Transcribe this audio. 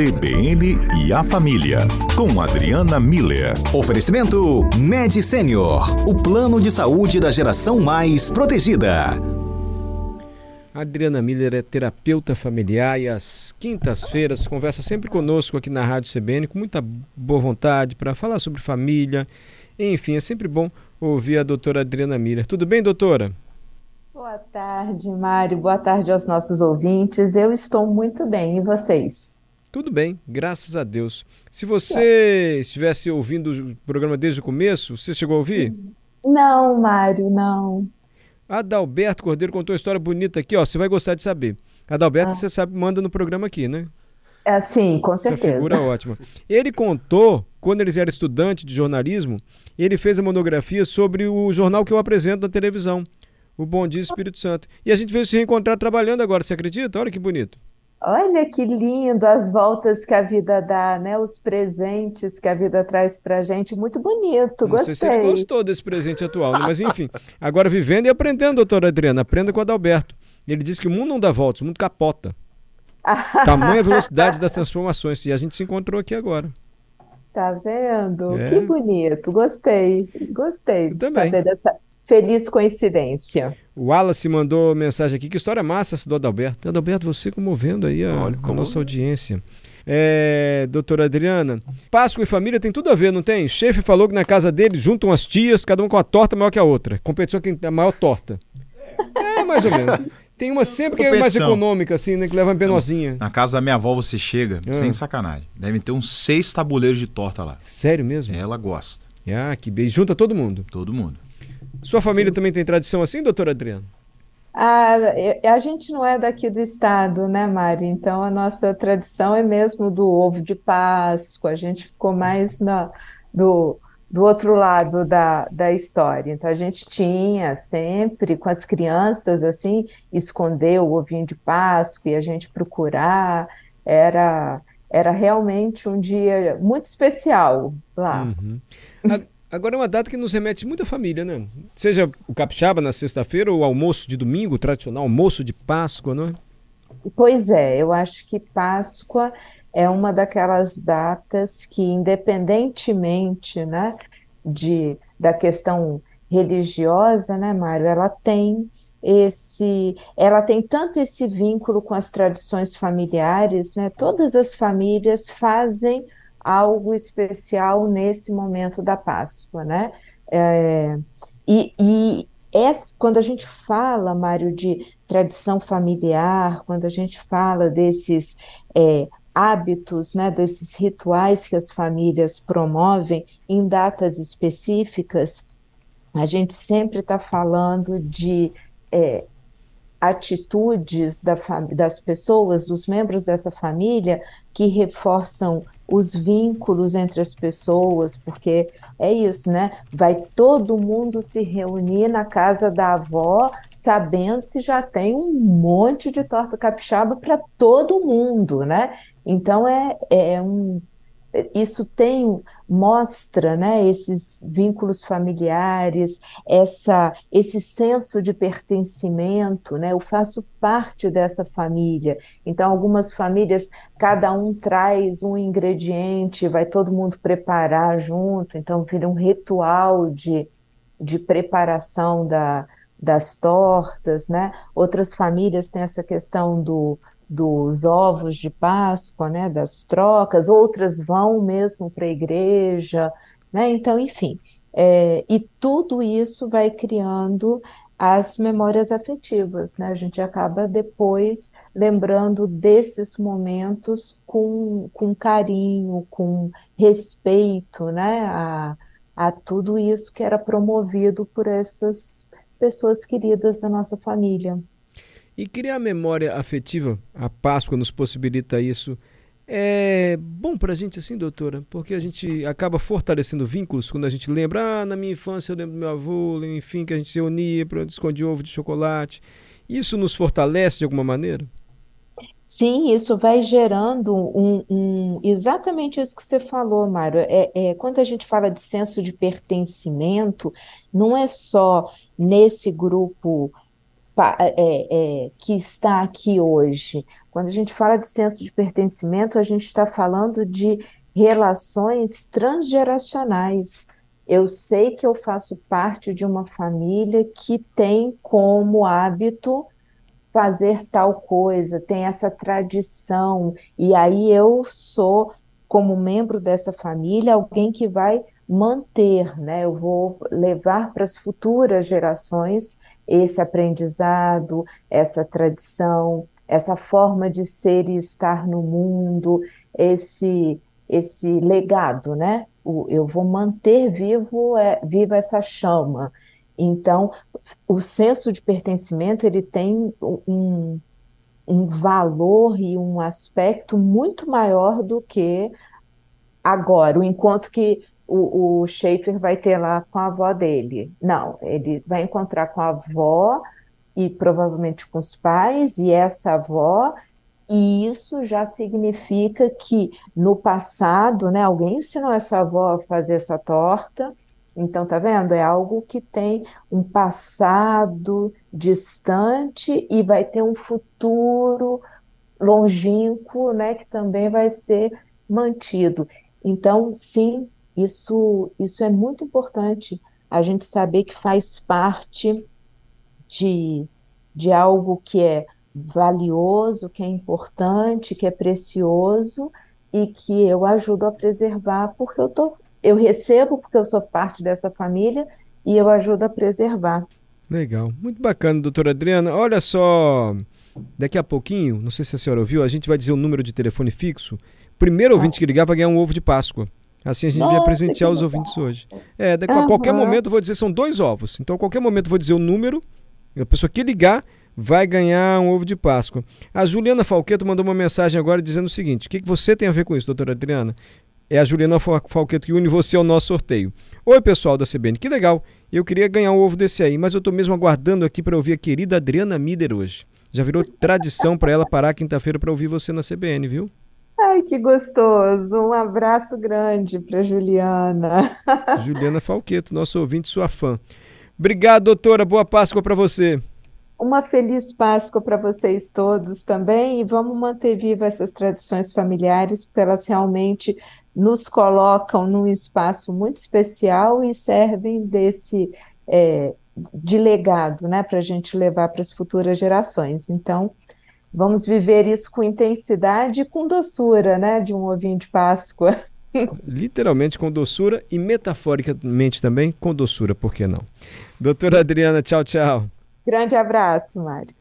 CBN e a Família, com Adriana Miller. Oferecimento Med Senior, o plano de saúde da geração mais protegida. Adriana Miller é terapeuta familiar e às quintas-feiras conversa sempre conosco aqui na Rádio CBN com muita boa vontade para falar sobre família. Enfim, é sempre bom ouvir a doutora Adriana Miller. Tudo bem, doutora? Boa tarde, Mário. Boa tarde aos nossos ouvintes. Eu estou muito bem. E vocês? Tudo bem, graças a Deus. Se você é. estivesse ouvindo o programa desde o começo, você chegou a ouvir? Não, Mário, não. Adalberto Cordeiro contou uma história bonita aqui, ó. Você vai gostar de saber. Adalberto, ah. você sabe, manda no programa aqui, né? É, sim, com certeza. Essa figura ótima. Ele contou, quando ele era estudante de jornalismo, ele fez a monografia sobre o jornal que eu apresento na televisão o Bom Dia Espírito Santo. E a gente veio se reencontrar trabalhando agora, você acredita? Olha que bonito. Olha que lindo as voltas que a vida dá, né? Os presentes que a vida traz pra gente. Muito bonito, Não gostei. sei se ele gostou desse presente atual, né? mas enfim. Agora vivendo e aprendendo, doutora Adriana. Aprenda com o Adalberto. Ele diz que o mundo não dá voltas, o mundo capota. Tamanha velocidade das transformações. E a gente se encontrou aqui agora. Tá vendo? É. Que bonito. Gostei. Gostei de saber dessa feliz coincidência. O Wallace mandou mensagem aqui, que história massa essa do Adalberto. Adalberto, você comovendo aí a, Olha, a nossa audiência. É, doutora Adriana, Páscoa e família tem tudo a ver, não tem? Chefe falou que na casa dele juntam as tias, cada uma com a torta maior que a outra. Competição quem tem a maior torta. É, mais ou menos. Tem uma sempre que é mais econômica, assim, né? Que leva uma penosinha. Na casa da minha avó você chega, ah. sem sacanagem. Deve ter uns seis tabuleiros de torta lá. Sério mesmo? Ela gosta. Ah, que beijo. Junta todo mundo. Todo mundo. Sua família também tem tradição assim, doutora Adriana? A, a gente não é daqui do estado, né, Mário? Então a nossa tradição é mesmo do ovo de Páscoa, a gente ficou mais na, do, do outro lado da, da história. Então a gente tinha sempre com as crianças assim, esconder o ovinho de Páscoa e a gente procurar. Era, era realmente um dia muito especial lá. Uhum. Agora é uma data que nos remete muita família, né? Seja o capixaba na sexta-feira ou o almoço de domingo, o tradicional almoço de Páscoa, não é? Pois é, eu acho que Páscoa é uma daquelas datas que, independentemente, né, de, da questão religiosa, né, Mário, ela tem esse, ela tem tanto esse vínculo com as tradições familiares, né? Todas as famílias fazem algo especial nesse momento da Páscoa, né? É, e, e quando a gente fala, Mário, de tradição familiar, quando a gente fala desses é, hábitos, né, desses rituais que as famílias promovem em datas específicas, a gente sempre está falando de é, atitudes da das pessoas, dos membros dessa família, que reforçam os vínculos entre as pessoas, porque é isso, né? Vai todo mundo se reunir na casa da avó, sabendo que já tem um monte de torta capixaba para todo mundo, né? Então é, é um isso tem mostra né, esses vínculos familiares, essa, esse senso de pertencimento, né, eu faço parte dessa família. Então, algumas famílias, cada um traz um ingrediente, vai todo mundo preparar junto, então vira um ritual de, de preparação da, das tortas, né? Outras famílias têm essa questão do dos ovos de Páscoa, né, das trocas, outras vão mesmo para a igreja, né? Então, enfim, é, e tudo isso vai criando as memórias afetivas, né? A gente acaba depois lembrando desses momentos com, com carinho, com respeito, né? A, a tudo isso que era promovido por essas pessoas queridas da nossa família. E criar memória afetiva, a Páscoa nos possibilita isso. É bom para a gente assim, doutora, porque a gente acaba fortalecendo vínculos quando a gente lembra, ah, na minha infância eu lembro do meu avô, enfim, que a gente se unia para esconder ovo de chocolate. Isso nos fortalece de alguma maneira? Sim, isso vai gerando um, um, exatamente isso que você falou, Mário. É, é, quando a gente fala de senso de pertencimento, não é só nesse grupo é, é, que está aqui hoje. Quando a gente fala de senso de pertencimento, a gente está falando de relações transgeracionais. Eu sei que eu faço parte de uma família que tem como hábito fazer tal coisa, tem essa tradição, e aí eu sou, como membro dessa família, alguém que vai manter, né? Eu vou levar para as futuras gerações esse aprendizado, essa tradição, essa forma de ser e estar no mundo, esse esse legado, né? Eu vou manter vivo é, viva essa chama. Então, o senso de pertencimento ele tem um, um valor e um aspecto muito maior do que agora, o que o, o Schaefer vai ter lá com a avó dele. Não, ele vai encontrar com a avó e provavelmente com os pais, e essa avó, e isso já significa que no passado, né, alguém ensinou essa avó a fazer essa torta, então, tá vendo? É algo que tem um passado distante e vai ter um futuro longínquo, né, que também vai ser mantido. Então, sim, isso, isso é muito importante a gente saber que faz parte de, de algo que é valioso, que é importante, que é precioso e que eu ajudo a preservar porque eu estou eu recebo porque eu sou parte dessa família e eu ajudo a preservar. Legal, muito bacana, doutora Adriana. Olha só, daqui a pouquinho, não sei se a senhora ouviu, a gente vai dizer o número de telefone fixo. Primeiro ouvinte que ligar vai ganhar um ovo de Páscoa. Assim a gente Nossa, vai presentear os ouvintes hoje. É, daqui, a qualquer momento eu vou dizer, são dois ovos. Então a qualquer momento eu vou dizer o número, a pessoa que ligar vai ganhar um ovo de Páscoa. A Juliana Falqueto mandou uma mensagem agora dizendo o seguinte: o que, que você tem a ver com isso, doutora Adriana? É a Juliana Falqueto que une você ao nosso sorteio. Oi, pessoal da CBN, que legal. Eu queria ganhar um ovo desse aí, mas eu estou mesmo aguardando aqui para ouvir a querida Adriana Mider hoje. Já virou tradição para ela parar quinta-feira para ouvir você na CBN, viu? Ai, que gostoso. Um abraço grande para Juliana. Juliana Falqueto, nosso ouvinte, sua fã. Obrigado, doutora. Boa Páscoa para você. Uma feliz Páscoa para vocês todos também e vamos manter vivas essas tradições familiares, porque elas realmente nos colocam num espaço muito especial e servem desse é, de legado, né, para a gente levar para as futuras gerações. Então, vamos viver isso com intensidade e com doçura, né, de um ovinho de Páscoa. Literalmente com doçura e metaforicamente também com doçura, por que não? Doutora Adriana, tchau, tchau. Grande abraço, Mário.